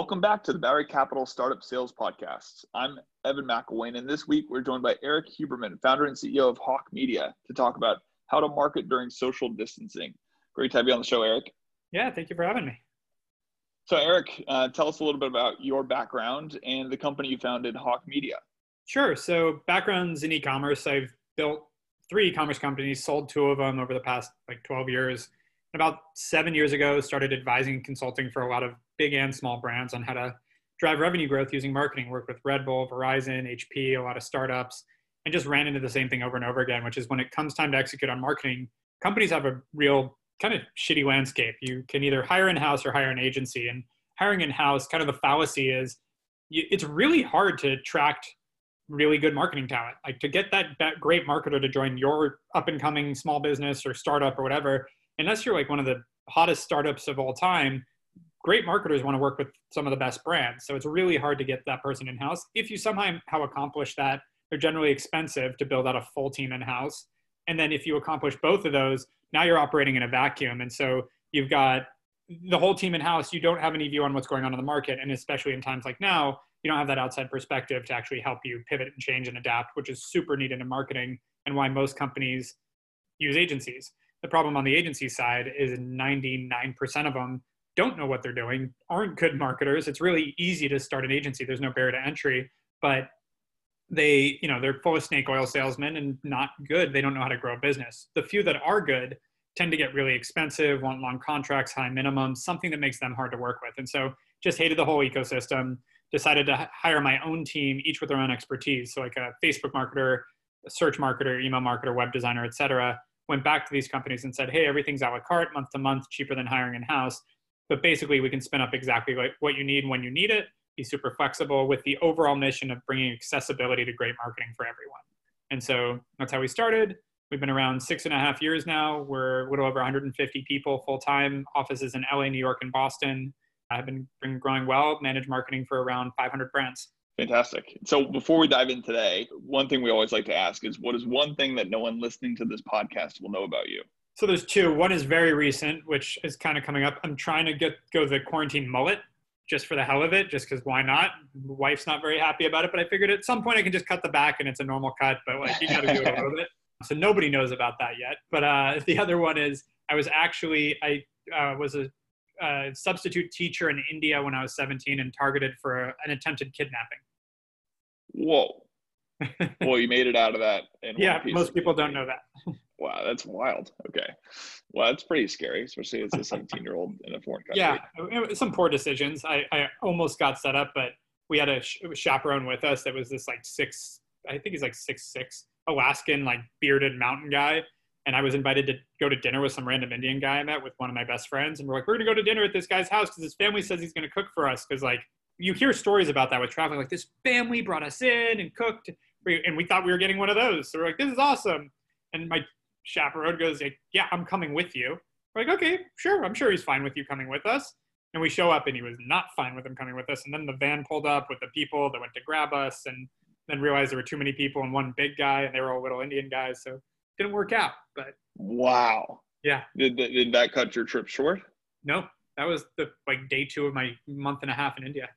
Welcome back to the Bowery Capital Startup Sales Podcast. I'm Evan McElwain, and this week we're joined by Erik Huberman, founder and CEO of Hawke Media, to talk about how to market during social distancing. Great to have you on the show, Erik. Yeah, thank you for having me. So, Erik, uh, tell us a little bit about your background and the company you founded, Hawke Media. Sure. So, backgrounds in e-commerce. I've built three e-commerce companies, sold two of them over the past like 12 years. About seven years ago, started advising and consulting for a lot of big and small brands on how to drive revenue growth using marketing. Worked with Red Bull, Verizon, HP, a lot of startups, and just ran into the same thing over and over again, which is when it comes time to execute on marketing, companies have a real kind of shitty landscape. You can either hire in house or hire an agency. And hiring in house, kind of the fallacy is it's really hard to attract really good marketing talent. Like to get that, that great marketer to join your up and coming small business or startup or whatever, unless you're like one of the hottest startups of all time, great marketers want to work with some of the best brands. So it's really hard to get that person in house. If you somehow accomplish that, they're generally expensive to build out a full team in house. And then if you accomplish both of those, now you're operating in a vacuum. And so you've got the whole team in house. You don't have any view on what's going on in the market. And especially in times like now, you don't have that outside perspective to actually help you pivot and change and adapt, which is super needed in marketing and why most companies use agencies. The problem on the agency side is 99% of them don't know what they're doing, aren't good marketers. It's really easy to start an agency. There's no barrier to entry, but they, you know, they're full of snake oil salesmen and not good. They don't know how to grow a business. The few that are good tend to get really expensive, want long contracts, high minimums, something that makes them hard to work with. And so just hated the whole ecosystem, decided to hire my own team, each with their own expertise. So like a Facebook marketer, a search marketer, email marketer, web designer, et cetera, went back to these companies and said, hey, everything's a la carte, month to month, cheaper than hiring in-house. But basically we can spin up exactly like what you need when you need it be super flexible with the overall mission of bringing accessibility to great marketing for everyone. And so that's how we started. We've been around six and a half years now. We're a little over 150 people full-time offices in la new york and boston. I've been, been growing well managed marketing for around 500 brands Fantastic. So before we dive in today, one thing we always like to ask is what is one thing that no one listening to this podcast will know about you? So there's two. One is very recent, which is kind of coming up. I'm trying to get go the quarantine mullet just for the hell of it, just because why not? wife's not very happy about it, but I figured at some point I can just cut the back and it's a normal cut, but like you got to do it a little bit. So nobody knows about that yet. But uh, the other one is I was actually I uh, was a, a, substitute teacher in India when I was 17 and targeted for an attempted kidnapping. Whoa. well, you made it out of that. yeah, most people don't know that. Wow, that's wild. Okay. Well, that's pretty scary, especially as a 17 year old in a foreign country. Yeah, some poor decisions. I, I almost got set up, but we had a chaperone with us that was this like six, I think he's like six six Alaskan, like bearded mountain guy. And I was invited to go to dinner with some random Indian guy I met with one of my best friends. And we're like, we're going to go to dinner at this guy's house because his family says he's going to cook for us. Because, like, you hear stories about that with traveling. Like, this family brought us in and cooked. And we thought we were getting one of those. So we're like, this is awesome. And my chaperone goes, yeah, I'm coming with you. We're like, okay, sure. I'm sure he's fine with you coming with us. And we show up and he was not fine with him coming with us. And then the van pulled up with the people that went to grab us and then realized there were too many people and one big guy and they were all little Indian guys. So didn't work out, but. Wow. Yeah. Did, did that cut your trip short? No, that was the like day two of my month and a half in India.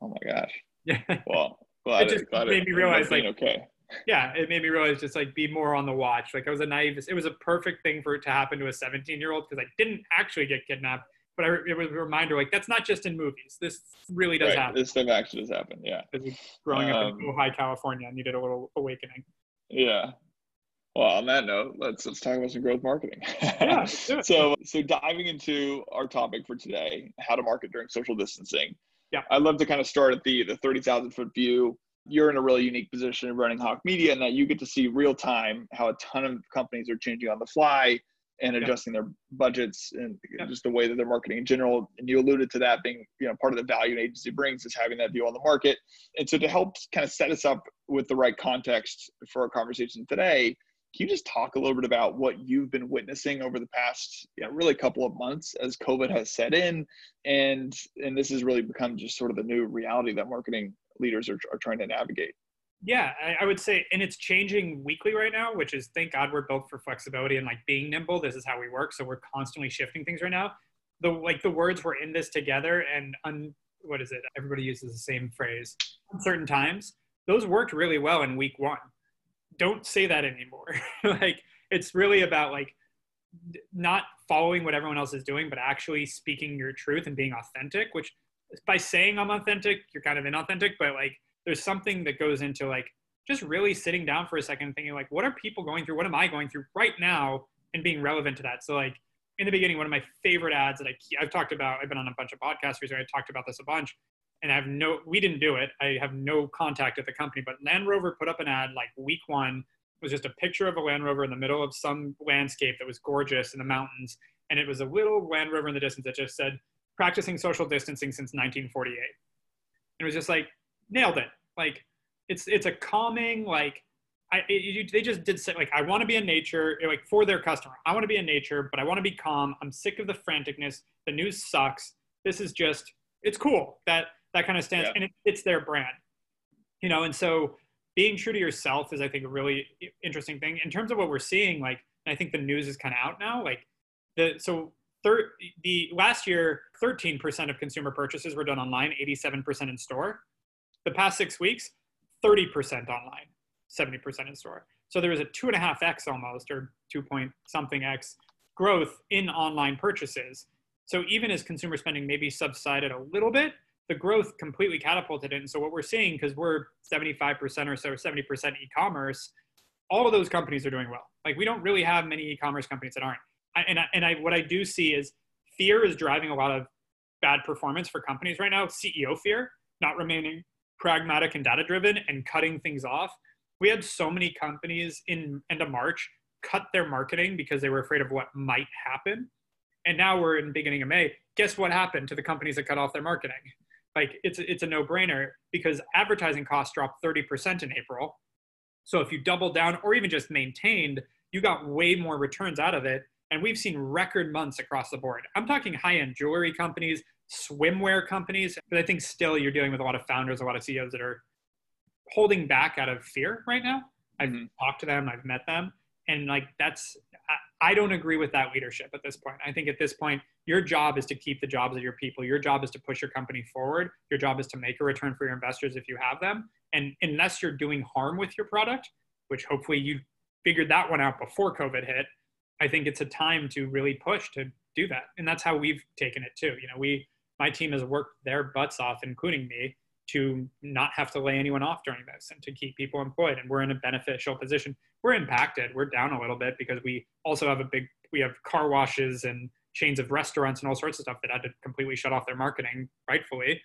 Oh my gosh. Yeah. Well, glad it just it, glad made it, me realize like, okay yeah, it made me realize just like be more on the watch. Like I was a naive. It was a perfect thing for it to happen to a 17 year old because I didn't actually get kidnapped, but I, it was a reminder like that's not just in movies. This really does right. happen. This stuff actually does happen. Yeah. Because growing um, up in um, Ojai, California, I needed a little awakening. Yeah. Well, on that note, let's let's talk about some growth marketing. Yeah, so so diving into our topic for today, how to market during social distancing. Yeah. I'd love to kind of start at the the 30,000 foot view you're in a really unique position of running Hawke Media in that you get to see real time how a ton of companies are changing on the fly and adjusting their budgets and just the way that they're marketing in general. And you alluded to that being, you know, part of the value an agency brings is having that view on the market. And so to help kind of set us up with the right context for our conversation today, can you just talk a little bit about what you've been witnessing over the past, you really couple of months as COVID has set in, and and this has really become just sort of the new reality that marketing leaders are, are trying to navigate. Yeah, I, I, would say, and it's changing weekly right now, which is thank God we're built for flexibility and like being nimble. This is how we work. So we're constantly shifting things right now. the like the words were in this together and un, what is it? Everybody uses the same phrase. Uncertain times. Those worked really well in week one. Don't say that anymore. like it's really about like not following what everyone else is doing, but actually speaking your truth and being authentic. Which by saying I'm authentic, you're kind of inauthentic. But like there's something that goes into like just really sitting down for a second, thinking like, what are people going through? What am I going through right now? And being relevant to that. So like in the beginning, one of my favorite ads that I, I've talked about, I've been on a bunch of podcasts recently, I talked about this a bunch, and I have no, we didn't do it. I have no contact at the company, but Land Rover put up an ad like week one, it was just a picture of a Land Rover in the middle of some landscape that was gorgeous in the mountains. And it was a little Land Rover in the distance that just said, practicing social distancing since 1948. And it was just like, nailed it. Like, it's, it's a calming, like, I, it, they just did say like I want to be in nature like for their customer. I want to be in nature, but I want to be calm. I'm sick of the franticness. The news sucks. This is just it's cool that that kind of stance, yeah. and it, it's their brand, you know. And so being true to yourself is I think a really interesting thing in terms of what we're seeing. Like I think the news is kind of out now. Like the so third the last year 13% of consumer purchases were done online, 87% in store. The past six weeks, 30% online 70% in store. So there was a two and a half X almost, or two point something X growth in online purchases. So even as consumer spending maybe subsided a little bit, the growth completely catapulted it. And so what we're seeing, because we're 75% or so, 70% e-commerce, all of those companies are doing well. Like we don't really have many e-commerce companies that aren't. I, and I, and I, what I do see is fear is driving a lot of bad performance for companies right now. CEO fear, not remaining pragmatic and data driven and cutting things off we had so many companies in end of March cut their marketing because they were afraid of what might happen. And now we're in beginning of May. Guess what happened to the companies that cut off their marketing? Like it's it's a no-brainer because advertising costs dropped 30% in April. So if you doubled down or even just maintained, you got way more returns out of it. And we've seen record months across the board. I'm talking high-end jewelry companies, swimwear companies, but I think still you're dealing with a lot of founders, a lot of CEOs that are holding back out of fear right now. I've mm-hmm. talked to them, I've met them, and like that's I, I don't agree with that leadership at this point. I think at this point, your job is to keep the jobs of your people. Your job is to push your company forward. Your job is to make a return for your investors if you have them. And unless you're doing harm with your product, which hopefully you figured that one out before COVID hit, I think it's a time to really push to do that. And that's how we've taken it too. You know, we my team has worked their butts off, including me, to not have to lay anyone off during this and to keep people employed. And we're in a beneficial position. We're impacted. We're down a little bit because we also have a big, we have car washes and chains of restaurants and all sorts of stuff that had to completely shut off their marketing, rightfully.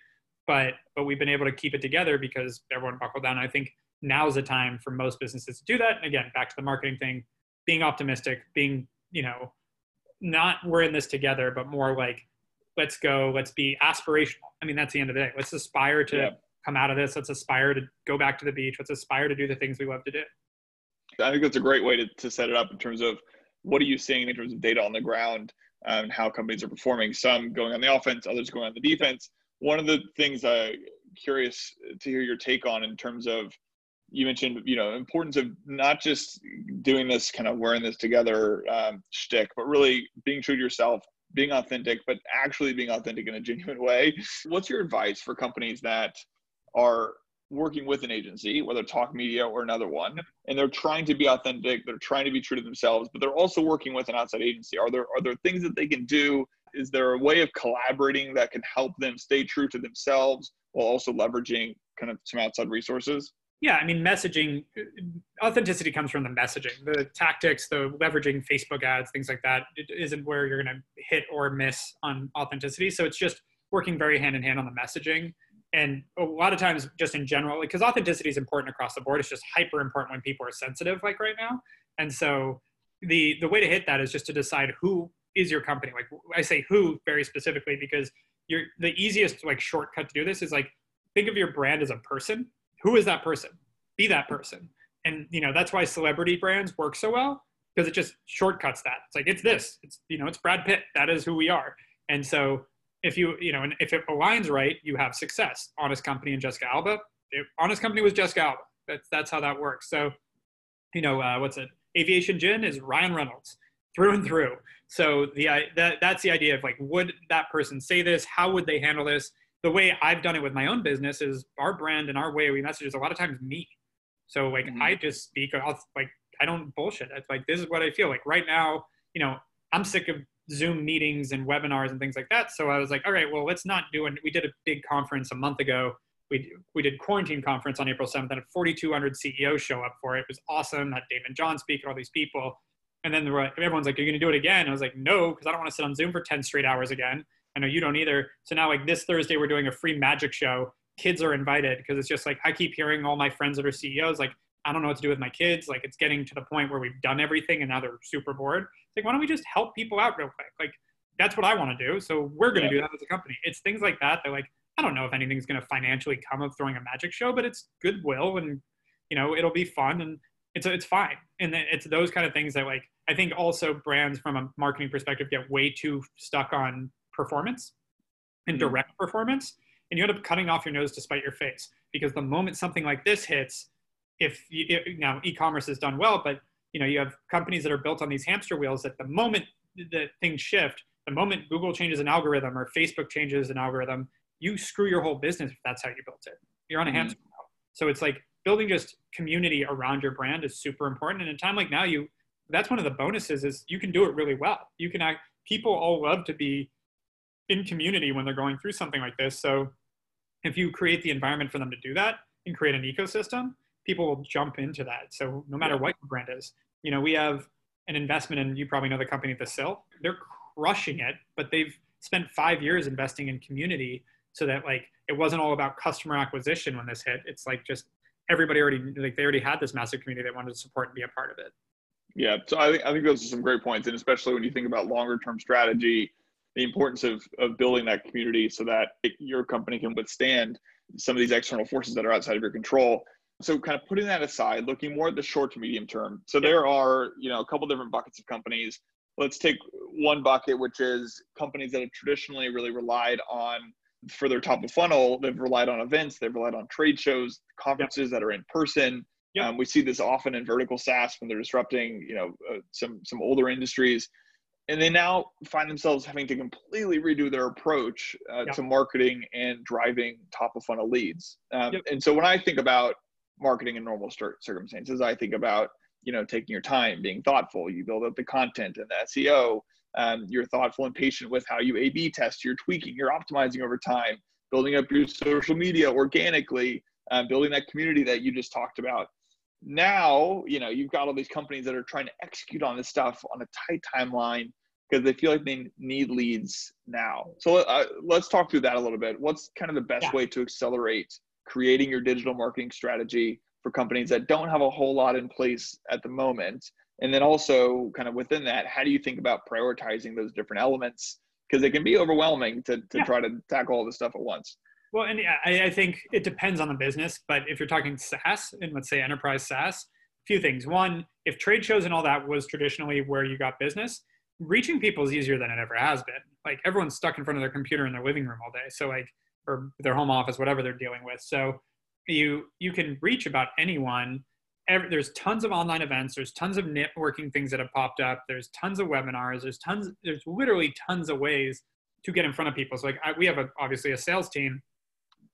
But but we've been able to keep it together because everyone buckled down. I think now's the time for most businesses to do that. And again, back to the marketing thing, being optimistic, being you know, not we're in this together, but more like let's go let's be aspirational i mean that's the end of the day let's aspire to yeah. come out of this let's aspire to go back to the beach let's aspire to do the things we love to do i think that's a great way to, to set it up in terms of what are you seeing in terms of data on the ground and how companies are performing some going on the offense others going on the defense one of the things i'm curious to hear your take on in terms of you mentioned you know importance of not just doing this kind of wearing this together um, shtick, but really being true to yourself being authentic, but actually being authentic in a genuine way. What's your advice for companies that are working with an agency, whether Hawke Media or another one, and they're trying to be authentic, they're trying to be true to themselves, but they're also working with an outside agency? Are there are there things that they can do? Is there a way of collaborating that can help them stay true to themselves while also leveraging kind of some outside resources? Yeah, I mean, messaging, uh, authenticity comes from the messaging. The tactics, the leveraging Facebook ads, things like that, it isn't where you're going to hit or miss on authenticity. So it's just working very hand in hand on the messaging. And a lot of times, just in general, because authenticity is important across the board, it's just hyper important when people are sensitive, like right now. And so the the way to hit that is just to decide who is your company. Like I say who very specifically because you're the easiest like shortcut to do this is like think of your brand as a person. Who is that person? Be that person. And you know that's why celebrity brands work so well because it just shortcuts that. It's like it's this. It's you know it's brad pitt. That is who we are. And so if you you know and if it aligns right you have success honest company and jessica alba it, honest company was jessica alba that's that's how that works so you know uh, what's it aviation gin is ryan reynolds through and through. So the that that's the idea of like, would that person say this? How would they handle this? The way I've done it with my own business is our brand and our way we message is a lot of times me. So like mm-hmm. I just speak. I'll like I don't bullshit. It's like this is what I feel like right now. You know, I'm sick of Zoom meetings and webinars and things like that. So I was like, all right, well, let's not do it. We did a big conference a month ago. We, we did quarantine conference on April 7th and 4,200 CEOs show up for it. It was awesome. Had Daymond John speak and all these people. And then everyone's like, "You're you going to do it again? I was like, no, because I don't want to sit on Zoom for 10 straight hours again. I know you don't either. So now like this Thursday, we're doing a free magic show. Kids are invited because it's just like, I keep hearing all my friends that are CEOs, like, I don't know what to do with my kids. Like it's getting to the point where we've done everything and now they're super bored. Like, why don't we just help people out real quick? Like that's what I want to do. So we're going to yeah. do that as a company. It's things like that. They're like, I don't know if anything's going to financially come of throwing a magic show, but it's goodwill and, you know, it'll be fun and it's, it's fine. And it's those kind of things that like, I think also brands from a marketing perspective get way too stuck on performance and mm-hmm. direct performance. And you end up cutting off your nose to spite your face because the moment something like this hits, if you, it, now e-commerce is done well, but you know you have companies that are built on these hamster wheels. That the moment that things shift, the moment Google changes an algorithm or Facebook changes an algorithm, you screw your whole business if that's how you built it. You're on a mm-hmm. hamster wheel. So it's like building just community around your brand is super important. And in a time like now, you that's one of the bonuses is you can do it really well. You can act. People all love to be in community when they're going through something like this. So if you create the environment for them to do that and create an ecosystem, people will jump into that. So no matter what your brand is, you know, we have an investment in, you probably know the company, The Sill. They're crushing it, but they've spent five years investing in community so that like it wasn't all about customer acquisition when this hit. It's like just everybody already like they already had this massive community that wanted to support and be a part of it. Yeah, so I think I think those are some great points, and especially when you think about longer term strategy, the importance of of building that community so that it, your company can withstand some of these external forces that are outside of your control so kind of putting that aside looking more at the short to medium term. So there are you know a couple different buckets of companies. Let's take one bucket which is companies that have traditionally really relied on for their top of funnel they've relied on events they've relied on trade shows conferences yep. that are in person. Yep. um, we see this often in vertical saas when they're disrupting you know uh, some some older industries. And they now find themselves having to completely redo their approach uh, yep. to marketing and driving top of funnel leads. Um, and so when i think about marketing in normal circumstances. I think about you know taking your time, being thoughtful. You build up the content and the SEO. Um, you're thoughtful and patient with how you A/B test. You're tweaking. You're optimizing over time. Building up your social media organically. Um, building that community that you just talked about. Now you know you've got all these companies that are trying to execute on this stuff on a tight timeline because they feel like they need leads now. So uh, let's talk through that a little bit. What's kind of the best yeah. way to accelerate creating your digital marketing strategy for companies that don't have a whole lot in place at the moment. And then also kind of within that how do you think about prioritizing those different elements? Because it can be overwhelming to, to yeah. try to tackle all this stuff at once. Well and I, I think it depends on the business but if you're talking saas and let's say enterprise saas a few things. One if trade shows and all that was traditionally where you got business reaching people is easier than it ever has been. Like everyone's stuck in front of their computer in their living room all day. So like or their home office, whatever they're dealing with. So you you can reach about anyone. Every, there's tons of online events. There's tons of networking things that have popped up. There's tons of webinars. There's tons. There's literally tons of ways to get in front of people. So like I, we have a, obviously a sales team.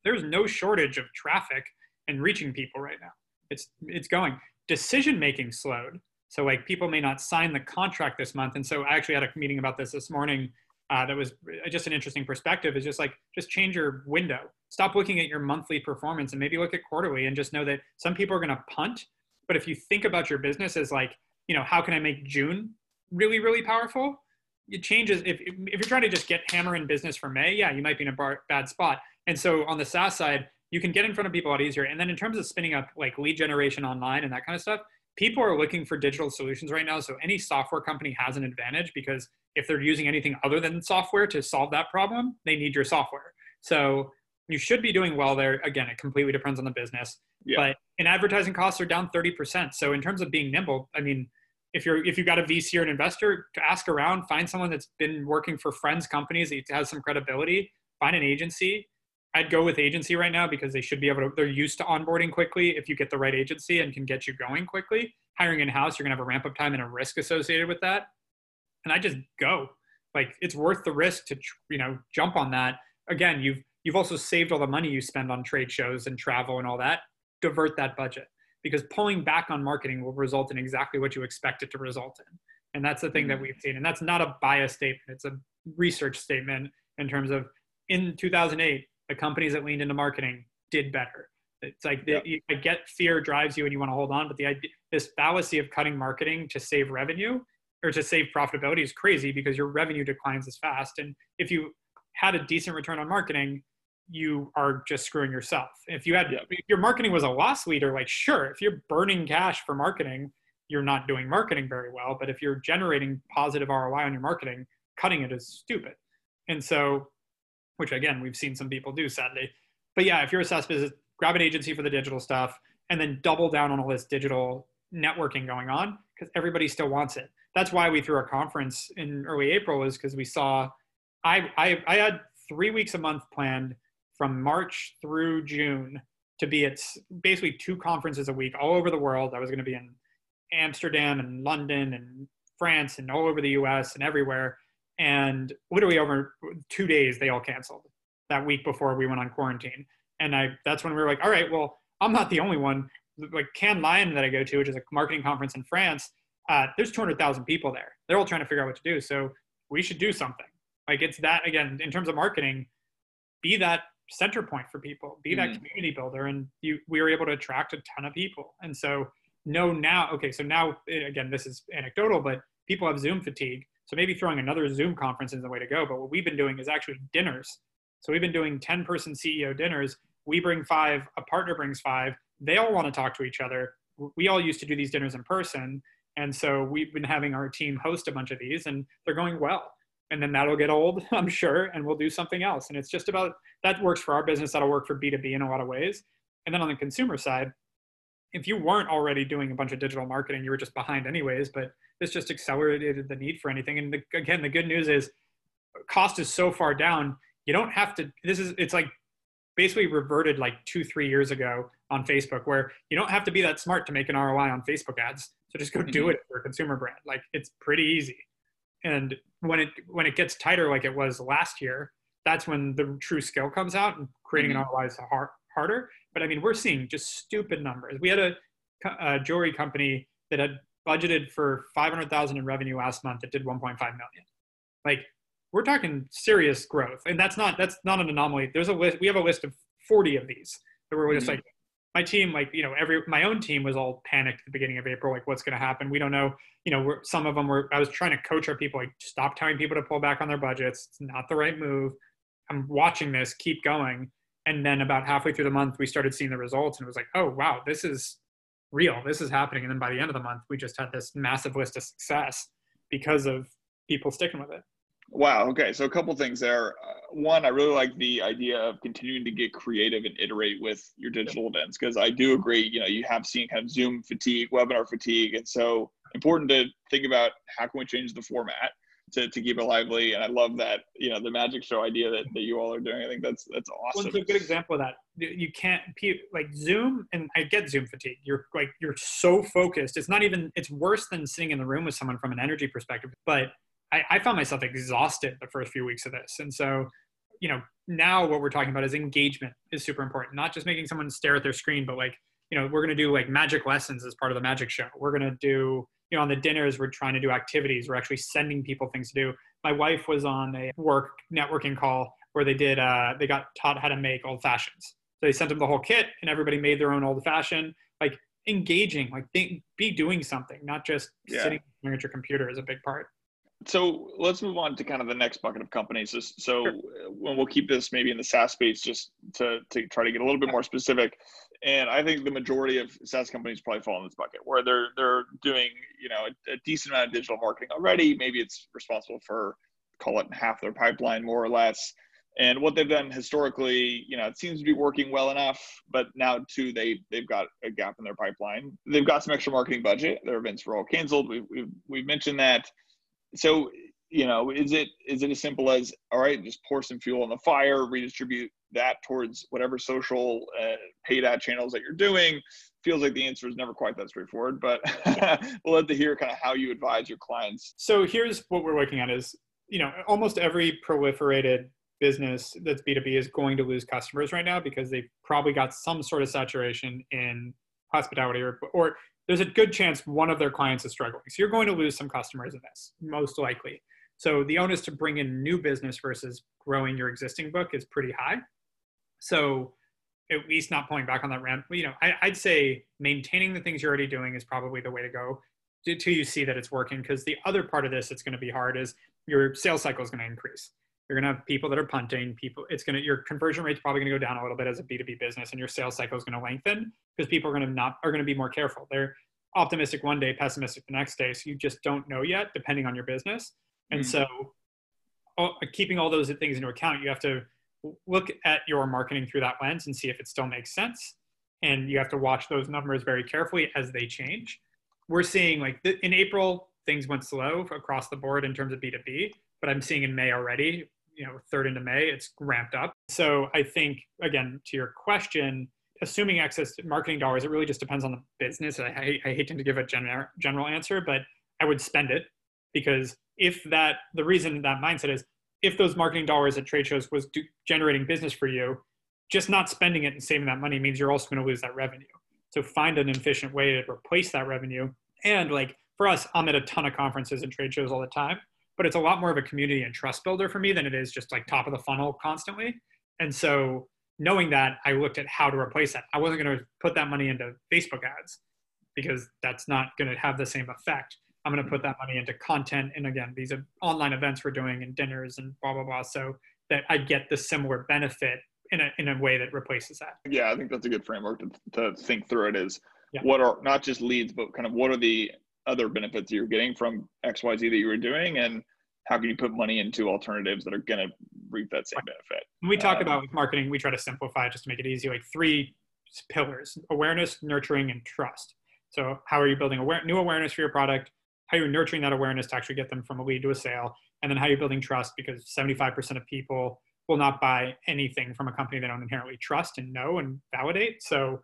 There's no shortage of traffic and reaching people right now. It's it's going. Decision making slowed. So like people may not sign the contract this month. And so I actually had a meeting about this this morning uh, that was just an interesting perspective is just like just change your window. Stop looking at your monthly performance and maybe look at quarterly and just know that some people are going to punt. But if you think about your business as like you know how can i make june really really powerful? It changes if, if you're trying to just get hammer in business for may yeah you might be in a bar, bad spot. And so on the saas side you can get in front of people a lot easier. And then in terms of spinning up like lead generation online and that kind of stuff people are looking for digital solutions right now so any software company has an advantage because if they're using anything other than software to solve that problem, they need your software. So you should be doing well there. Again, it completely depends on the business. Yeah. But in advertising costs are down 30%. So in terms of being nimble, I mean, if you're if you've got a VC or an investor, to ask around, find someone that's been working for friends companies that has some credibility, find an agency. I'd go with agency right now because they should be able to they're used to onboarding quickly if you get the right agency and can get you going quickly. Hiring in-house, you're gonna have a ramp up time and a risk associated with that and I just go. Like it's worth the risk to you know jump on that. Again, you've you've also saved all the money you spend on trade shows and travel and all that. Divert that budget because pulling back on marketing will result in exactly what you expect it to result in. And that's the thing that mm. we've seen. And that's not a bias statement, it's a research statement in terms of in 2008, the companies that leaned into marketing did better. It's like yeah. the, I get fear drives you and you want to hold on, but the idea, this fallacy of cutting marketing to save revenue or to save profitability is crazy because your revenue declines as fast. And if you had a decent return on marketing, you are just screwing yourself. If you had yeah. if your marketing was a loss leader, like sure, if you're burning cash for marketing, you're not doing marketing very well. But if you're generating positive ROI on your marketing, cutting it is stupid. And so, which again, we've seen some people do sadly. But yeah, if you're a SaaS business, grab an agency for the digital stuff and then double down on all this digital networking going on because everybody still wants it. That's why we threw our conference in early April is because we saw I, I I had three weeks a month planned from March through June to be at basically two conferences a week all over the world. I was going to be in Amsterdam and London and France and all over the US and everywhere. And literally over two days, they all canceled that week before we went on quarantine. And I, that's when we were like, all right, well, I'm not the only one. Like Cannes Lion that I go to, which is a marketing conference in France, uh, there's 200,000 people there. They're all trying to figure out what to do. So we should do something. Like it's that again, in terms of marketing, be that center point for people, be that mm-hmm. community builder. And you, we were able to attract a ton of people. And so know now, okay, so now, eh, again, this is anecdotal, but people have Zoom fatigue. So maybe throwing another Zoom conference is the way to go. But what we've been doing is actually dinners. So we've been doing 10 person CEO dinners. We bring five, a partner brings five. They all want to talk to each other. We all used to do these dinners in person. And so we've been having our team host a bunch of these and they're going well. And then that'll get old, I'm sure, and we'll do something else. And it's just about that works for our business. That'll work for B2B in a lot of ways. And then on the consumer side, if you weren't already doing a bunch of digital marketing, you were just behind anyways, but this just accelerated the need for anything. And the, again, the good news is cost is so far down. You don't have to, this is, it's like basically reverted like two, three years ago on Facebook where you don't have to be that smart to make an ROI on Facebook ads. So just go do mm-hmm. it for a consumer brand. Like it's pretty easy. And when it, when it gets tighter, like it was last year, that's when the true skill comes out and creating mm-hmm. an ROI is hard, harder. But I mean, we're seeing just stupid numbers. We had a, a jewelry company that had budgeted for 500,000 in revenue last month that did 1.5 million. Like we're talking serious growth. And that's not, that's not an anomaly. There's a list, we have a list of 40 of these that were just mm-hmm. like, my team, like, you know, every, my own team was all panicked at the beginning of April, like what's going to happen. We don't know, you know, we're, some of them were, I was trying to coach our people, like stop telling people to pull back on their budgets. It's not the right move. I'm watching this, keep going and then about halfway through the month we started seeing the results and it was like oh wow this is real. This is happening. And then by the end of the month we just had this massive list of success because of people sticking with it. Wow. Okay. So a couple things there. Uh, one i really like the idea of continuing to get creative and iterate with your digital events because i do agree you know you have seen kind of zoom fatigue webinar fatigue. And so important to think about how can we change the format to, to keep it lively. And I love that, you know, the magic show idea that, that you all are doing. I think that's, that's awesome. Well, it's a good example of that. You can't like Zoom and I get Zoom fatigue. You're like, you're so focused. It's not even, it's worse than sitting in the room with someone from an energy perspective. But I, I found myself exhausted the first few weeks of this. And so, you know, now what we're talking about is engagement is super important. Not just making someone stare at their screen, but like, you know, we're going to do like magic lessons as part of the magic show. We're going to do, you know, on the dinners, we're trying to do activities. We're actually sending people things to do. My wife was on a work networking call where they did, uh, they got taught how to make old fashions. So they sent them the whole kit and everybody made their own old fashioned, like engaging, like think, be doing something, not just yeah. sitting at your computer is a big part. So let's move on to kind of the next bucket of companies. So, so sure. we'll keep this maybe in the SaaS space just to, to try to get a little bit more specific and I think the majority of SaaS companies probably fall in this bucket where they're they're doing you know a, a, decent amount of digital marketing already. Maybe it's responsible for call it half their pipeline more or less. And what they've done historically, you know, it seems to be working well enough. But now too, they they've got a gap in their pipeline. They've got some extra marketing budget. Their events were all canceled. We've we've, we've mentioned that. So you know, is it is it as simple as all right, just pour some fuel on the fire, redistribute that towards whatever social uh, paid ad channels that you're doing? Feels like the answer is never quite that straightforward, but we'll love to hear kind of how you advise your clients. So here's what we're working on is you know, almost every proliferated business that's B2B is going to lose customers right now because they've probably got some sort of saturation in hospitality or, or there's a good chance one of their clients is struggling. So you're going to lose some customers in this, most likely. So the onus to bring in new business versus growing your existing book is pretty high. So at least not pulling back on that ramp. You know, I, would say maintaining the things you're already doing is probably the way to go until you see that it's working. Because the other part of this that's going to be hard is your sales cycle is going to increase. You're going to have people that are punting. People, it's going to your conversion rate's probably going to go down a little bit as a B2B business, and your sales cycle is going to lengthen because people are going to not are going to be more careful. They're optimistic one day, pessimistic the next day. So you just don't know yet, depending on your business. And mm-hmm. so, all, keeping all those things into account, you have to look at your marketing through that lens and see if it still makes sense. And you have to watch those numbers very carefully as they change. We're seeing like in April, things went slow across the board in terms of B2B, but I'm seeing in May already, you know, third into May, it's ramped up. So I think, again, to your question, assuming excess marketing dollars, it really just depends on the business. I, I hate to give a general general answer, but I would spend it because if that the reason that mindset is if those marketing dollars at trade shows was do, generating business for you just not spending it and saving that money means you're also going to lose that revenue so find an efficient way to replace that revenue and like for us i'm at a ton of conferences and trade shows all the time but it's a lot more of a community and trust builder for me than it is just like top of the funnel constantly and so knowing that i looked at how to replace that i wasn't going to put that money into facebook ads because that's not going to have the same effect I'm going to put that money into content. And again, these are online events we're doing and dinners and blah, blah, blah. So that I get the similar benefit in a, in a way that replaces that. Yeah, I think that's a good framework to, to think through it is yeah. what are not just leads, but kind of what are the other benefits you're getting from XYZ that you were doing and how can you put money into alternatives that are going to reap that same benefit? When we talk um, about marketing, we try to simplify just to make it easy, like three pillars, awareness, nurturing, and trust. So how are you building aware- new awareness for your product? how are you're nurturing that awareness to actually get them from a lead to a sale, and then how are you're building trust because 75% of people will not buy anything from a company they don't inherently trust and know and validate. So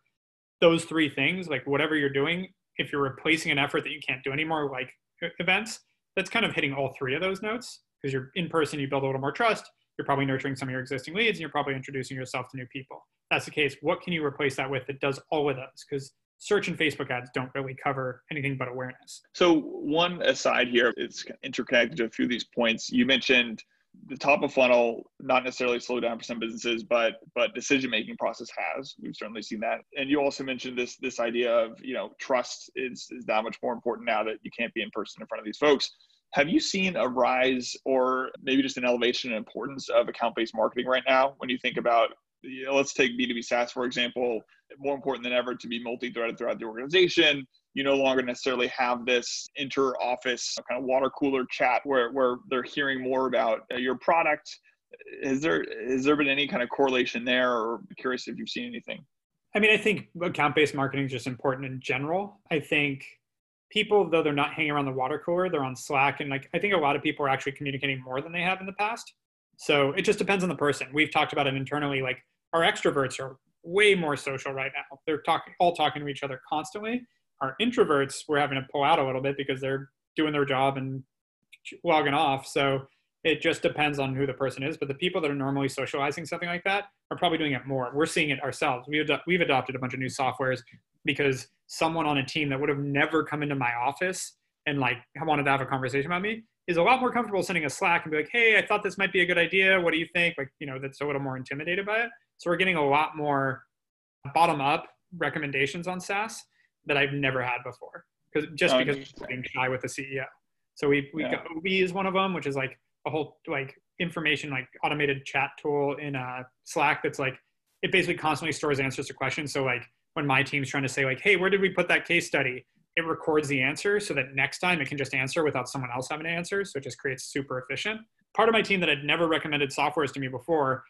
those three things, like whatever you're doing, if you're replacing an effort that you can't do anymore, like events, that's kind of hitting all three of those notes because you're in person, you build a little more trust. You're probably nurturing some of your existing leads and you're probably introducing yourself to new people. That's the case. What can you replace that with that does all of those? Because search and Facebook ads don't really cover anything but awareness. So one aside here, it's interconnected to a few of these points. You mentioned the top of funnel not necessarily slow down for some businesses, but but decision making process has. We've certainly seen that. And you also mentioned this this idea of you know trust is is that much more important now that you can't be in person in front of these folks. Have you seen a rise or maybe just an elevation in importance of account based marketing right now when you think about you know, let's take B2B SaaS, for example, more important than ever to be multi-threaded throughout the organization. You no longer necessarily have this inter-office kind of water cooler chat where, where they're hearing more about uh, your product. Has there has there been any kind of correlation there, or curious if you've seen anything? I mean, I think account-based marketing is just important in general. I think people, though they're not hanging around the water cooler, they're on Slack, and like I think a lot of people are actually communicating more than they have in the past. So it just depends on the person. We've talked about it internally. Like our extroverts are way more social right now. They're talking, all talking to each other constantly. Our introverts, we're having to pull out a little bit because they're doing their job and logging off. So it just depends on who the person is. But the people that are normally socializing something like that are probably doing it more. We're seeing it ourselves. We've, ad- we've adopted a bunch of new softwares because someone on a team that would have never come into my office and like wanted to have a conversation about me is a lot more comfortable sending a Slack and be like, hey, I thought this might be a good idea. What do you think? Like, you know, that's a little more intimidated by it. So we're getting a lot more bottom up recommendations on SaaS that I've never had before. Because just oh, because we're being shy with the CEO. So we we yeah. got Obie is one of them, which is like a whole like information like automated chat tool in uh, Slack that's like it basically constantly stores answers to questions. So like when my team's trying to say like, hey, where did we put that case study? it records the answer so that next time it can just answer without someone else having to answer. So it just creates super efficient. Part of my team that had never recommended softwares to me before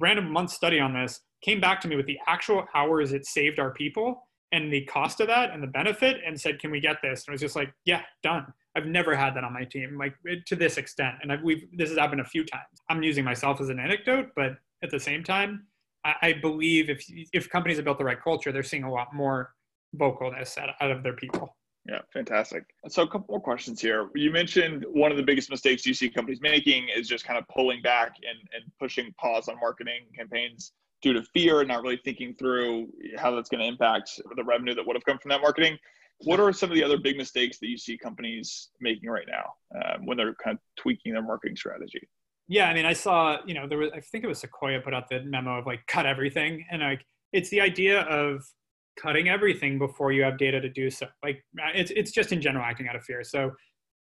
random month study on this, came back to me with the actual hours it saved our people and the cost of that and the benefit and said, can we get this? And it was just like, yeah, done. I've never had that on my team, like to this extent. And I've, we've this has happened a few times. I'm using myself as an anecdote, but at the same time, I, I believe if if companies have built the right culture, they're seeing a lot more vocalness out, out of their people. Yeah, fantastic. So a couple more questions here. You mentioned one of the biggest mistakes you see companies making is just kind of pulling back and, and pushing pause on marketing campaigns due to fear and not really thinking through how that's going to impact the revenue that would have come from that marketing. What are some of the other big mistakes that you see companies making right now um, when they're kind of tweaking their marketing strategy? Yeah, I mean, I saw, you know, there was, I think it was Sequoia put out the memo of like cut everything, and like it's the idea of cutting everything before you have data to do so. Like it's it's just in general acting out of fear. So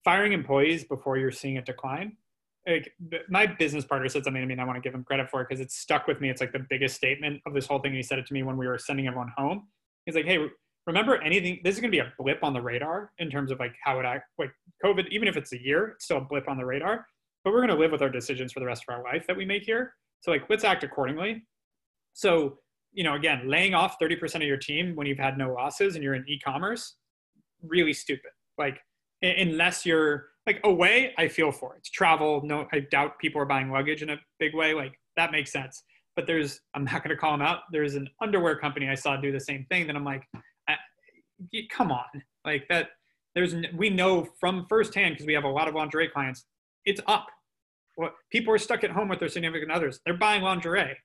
firing employees before you're seeing it decline like my business partner said something to me and I want to give him credit for it because it's stuck with me. It's like the biggest statement of this whole thing. He said it to me when we were sending everyone home. He's like, Hey, remember anything, this is going to be a blip on the radar in terms of like how it act, like COVID, even if it's a year, it's still a blip on the radar, but we're going to live with our decisions for the rest of our life that we make here. So like, let's act accordingly. So, you know, again, laying off 30% of your team when you've had no losses and you're in e-commerce, really stupid. Like unless you're, like away, I feel for it. travel. No, I doubt people are buying luggage in a big way. Like that makes sense. But there's, I'm not going to call them out. There's an underwear company I saw do the same thing. That I'm like, come on, like that. There's, we know from firsthand because we have a lot of lingerie clients. It's up. What people are stuck at home with their significant others. They're buying lingerie,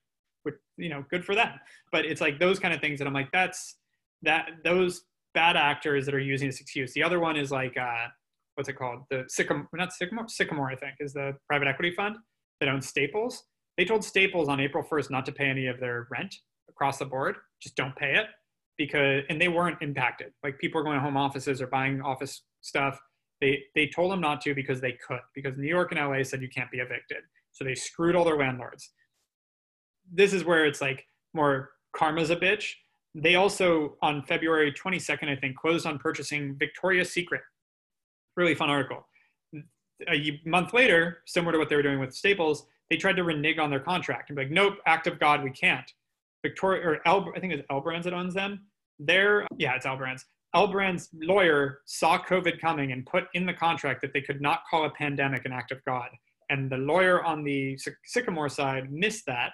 which you know, good for them. But it's like those kind of things that I'm like, that's that those bad actors that are using this excuse. The other one is like. uh what's it called? The Sycamore, not Sycamore, Sycamore, I think, is the private equity fund that owns Staples. They told Staples on April 1st not to pay any of their rent across the board. Just don't pay it because, and they weren't impacted. Like people are going to home offices or buying office stuff. They, they told them not to because they could, because New York and LA said you can't be evicted. So they screwed all their landlords. This is where it's like more karma's a bitch. They also, on February 22nd, I think, closed on purchasing Victoria's Secret, really fun article. A month later, similar to what they were doing with Staples, they tried to renege on their contract and be like, nope, act of God, we can't. Victoria or L, I think it's L Brands that owns them. Their yeah, it's L Brands. L Brands lawyer saw COVID coming and put in the contract that they could not call a pandemic an act of God. And the lawyer on the Sycamore side missed that,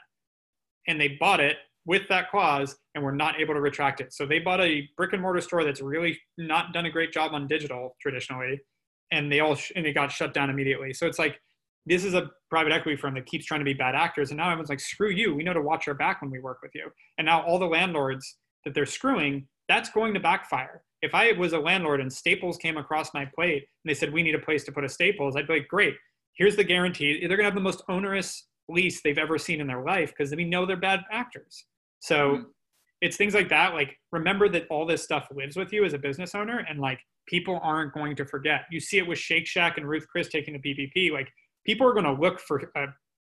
and they bought it with that clause and were not able to retract it. So they bought a brick and mortar store that's really not done a great job on digital traditionally and they all sh- and it got shut down immediately. So it's like this is a private equity firm that keeps trying to be bad actors, and now everyone's like, "Screw you! We know to watch our back when we work with you." And now all the landlords that they're screwing, that's going to backfire. If I was a landlord and Staples came across my plate and they said we need a place to put a Staples, I'd be like, "Great! Here's the guarantee. They're going to have the most onerous lease they've ever seen in their life because we know they're bad actors." So. Mm-hmm. It's things like that. Like, remember that all this stuff lives with you as a business owner, and like, people aren't going to forget. You see it with Shake Shack and Ruth Chris taking the PPP. Like people are going to look for uh,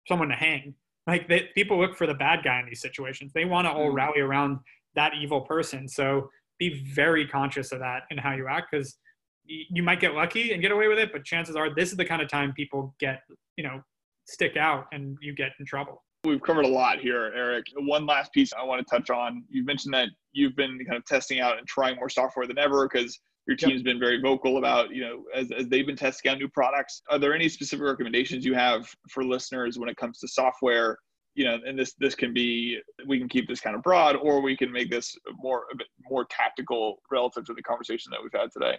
someone to hang. Like they, people look for the bad guy in these situations. They want to all mm. rally around that evil person. So be very conscious of that and how you act because you might get lucky and get away with it, but chances are this is the kind of time people get, you know, stick out and you get in trouble. We've covered a lot here, Erik. One last piece I want to touch on. You mentioned that you've been kind of testing out and trying more software than ever because your team's been very vocal about you know as, as they've been testing out new products are there any specific recommendations you have for listeners when it comes to software you know and this this can be we can keep this kind of broad or we can make this more a bit more tactical relative to the conversation that we've had today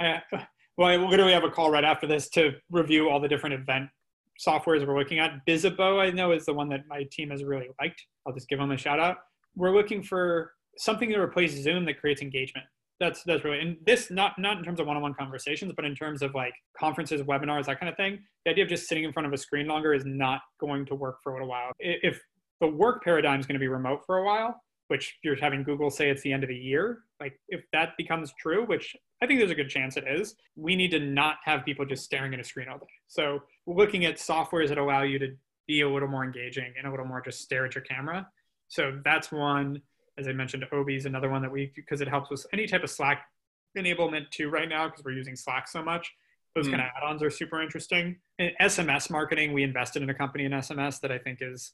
uh, well we're going to have a call right after this to review all the different event softwares we're looking at Bizzabo, i know is the one that my team has really liked. I'll just give them a shout out. We're looking for something to replace zoom that creates engagement. That's that's really and this not not in terms of one-on-one conversations but in terms of like conferences webinars that kind of thing. The idea of just sitting in front of a screen longer is not going to work for a little while if the work paradigm is going to be remote for a while which you're having google say it's the end of the year like if that becomes true which i think there's a good chance it is we need to not have people just staring at a screen all day so looking at softwares that allow you to be a little more engaging and a little more just stare at your camera so that's one as I mentioned, Obie is another one that we, because it helps with any type of Slack enablement too right now, because we're using Slack so much. Those mm. kind of add-ons are super interesting. In SMS marketing, we invested in a company in SMS that I think is,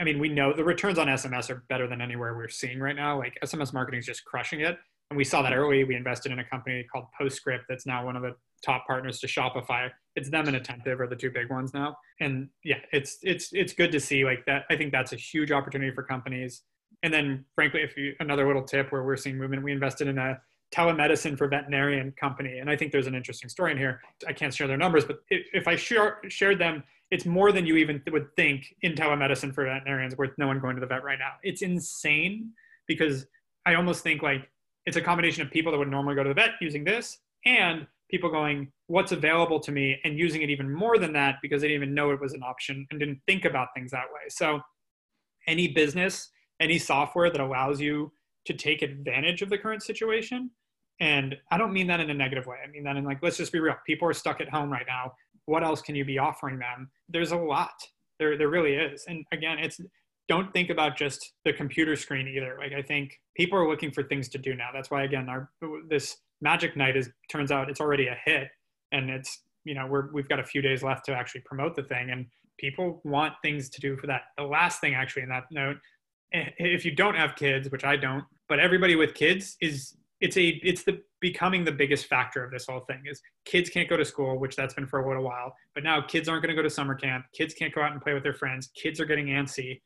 I mean, we know the returns on SMS are better than anywhere we're seeing right now. Like SMS marketing is just crushing it. And we saw that early. We invested in a company called Postscript that's now one of the top partners to Shopify. It's them and Attentive are the two big ones now. And yeah, it's it's it's good to see like that. I think that's a huge opportunity for companies. And then frankly, if you another little tip where we're seeing movement, we invested in a telemedicine for veterinarian company. And I think there's an interesting story in here. I can't share their numbers, but if, if I share, shared them, it's more than you even would think in telemedicine for veterinarians with no one going to the vet right now. It's insane because I almost think like it's a combination of people that would normally go to the vet using this and people going, what's available to me and using it even more than that because they didn't even know it was an option and didn't think about things that way. So any business, any software that allows you to take advantage of the current situation and I don't mean that in a negative way. I mean that in like, let's just be real. People are stuck at home right now. What else can you be offering them? There's a lot. There, there really is. And again, it's don't think about just the computer screen either. Like I think people are looking for things to do now. That's why again, our this Magic Night is turns out it's already a hit, and it's you know we're we've got a few days left to actually promote the thing, and people want things to do for that. The last thing actually in that note, eh, if you don't have kids, which I don't, but everybody with kids is it's a it's the becoming the biggest factor of this whole thing is kids can't go to school which that's been for a little while but now kids aren't going to go to summer camp. Kids can't go out and play with their friends. Kids are getting antsy.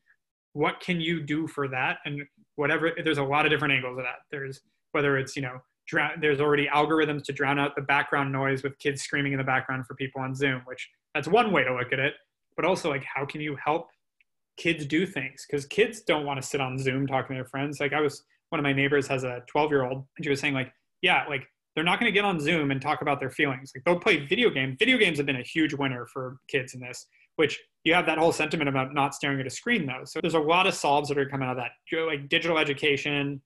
What can you do for that? And whatever there's a lot of different angles of that. There's whether it's you know there's already algorithms to drown out the background noise with kids screaming in the background for people on zoom which that's one way to look at it but also like how can you help kids do things? Because kids don't want to sit on zoom talking to their friends. Like i was one of my neighbors has a 12 year old and she was saying like yeah like they're not going to get on zoom and talk about their feelings. Like they'll play video games video games have been a huge winner for kids in this which you have that whole sentiment about not staring at a screen though. So there's a lot of solves that are coming out of that. Like digital education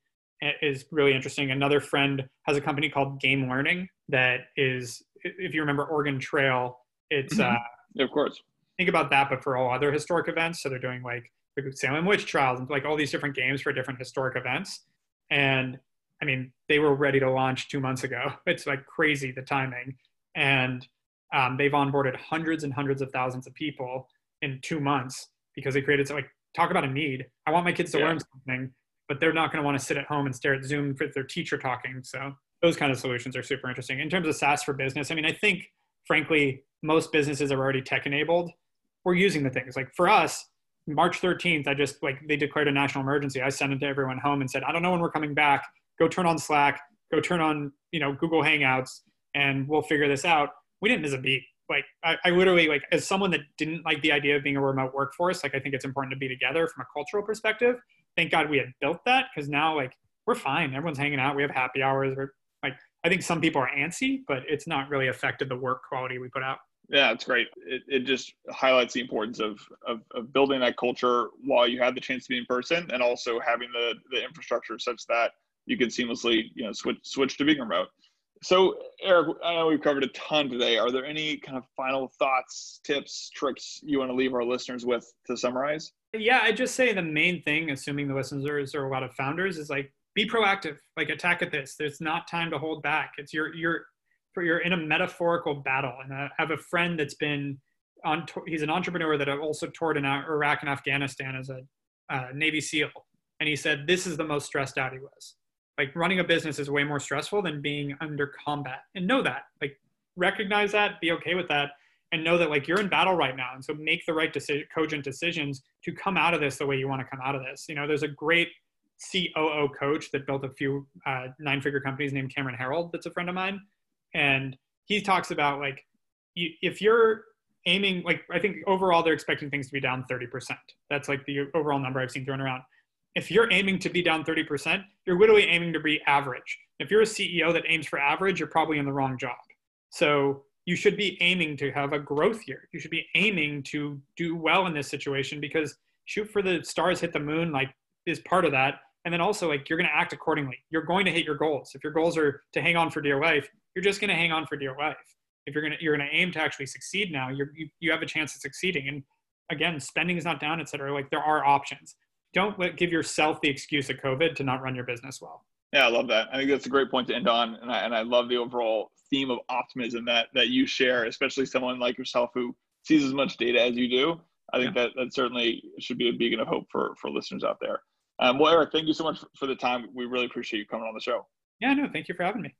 is really interesting. Another friend has a company called game learning that is if you remember oregon trail it's mm-hmm. uh, of course. think about that but for all other historic events. So they're doing like Salem witch trials and like all these different games for different historic events. And I mean, they were ready to launch two months ago. It's like crazy the timing. And um, they've onboarded hundreds and hundreds of thousands of people in two months because they created, so like, talk about a need. I want my kids to yeah. learn something, but they're not going to want to sit at home and stare at Zoom with their teacher talking. So those kind of solutions are super interesting. In terms of SaaS for business, I mean, I think, frankly, most businesses are already tech enabled. We're using the things. Like for us, March 13th, I just like they declared a national emergency. I sent it to everyone home and said, I don't know when we're coming back. Go turn on Slack, go turn on, you know, Google Hangouts, and we'll figure this out. We didn't miss a beat. Like I, I literally like as someone that didn't like the idea of being a remote workforce, like I think it's important to be together from a cultural perspective. Thank God we had built that because now like we're fine. Everyone's hanging out. We have happy hours. We're like I think some people are antsy, but it's not really affected the work quality we put out. Yeah, it's great. It, it just highlights the importance of, of, of, building that culture while you have the chance to be in person and also having the, the infrastructure such that you can seamlessly, you know, switch, switch to being remote. So Erik, I know we've covered a ton today. Are there any kind of final thoughts, tips, tricks you want to leave our listeners with to summarize? Yeah, I just say the main thing, assuming the listeners are a lot of founders, is like be proactive, like attack at this. There's not time to hold back. It's your, you're you're in a metaphorical battle. And I have a friend that's been on. He's an entrepreneur that also toured in Iraq and Afghanistan as a uh, Navy SEAL, and he said this is the most stressed out he was. Like running a business is way more stressful than being under combat, and know that. Like recognize that, be okay with that, and know that like you're in battle right now, and so make the right decision, cogent decisions to come out of this the way you want to come out of this. You know, there's a great COO coach that built a few uh, nine-figure companies named Cameron Herold That's a friend of mine and he talks about like you, if you're aiming like i think overall they're expecting things to be down 30% that's like the overall number i've seen thrown around if you're aiming to be down 30% you're literally aiming to be average if you're a ceo that aims for average you're probably in the wrong job so you should be aiming to have a growth year you should be aiming to do well in this situation because shoot for the stars hit the moon like is part of that and then also like you're going to act accordingly you're going to hit your goals if your goals are to hang on for dear life you're just going to hang on for dear life. If you're going to, you're going to aim to actually succeed now, you, you have a chance of succeeding. And again, spending is not down, et cetera. Like there are options. Don't let, give yourself the excuse of COVID to not run your business well. Yeah, I love that. I think that's a great point to end on. And I, and I love the overall theme of optimism that, that you share, especially someone like yourself who sees as much data as you do. I think yeah. that, that certainly should be a beacon of hope for, for listeners out there. Um, well, Erik, thank you so much for the time. We really appreciate you coming on the show. Yeah, no, thank you for having me.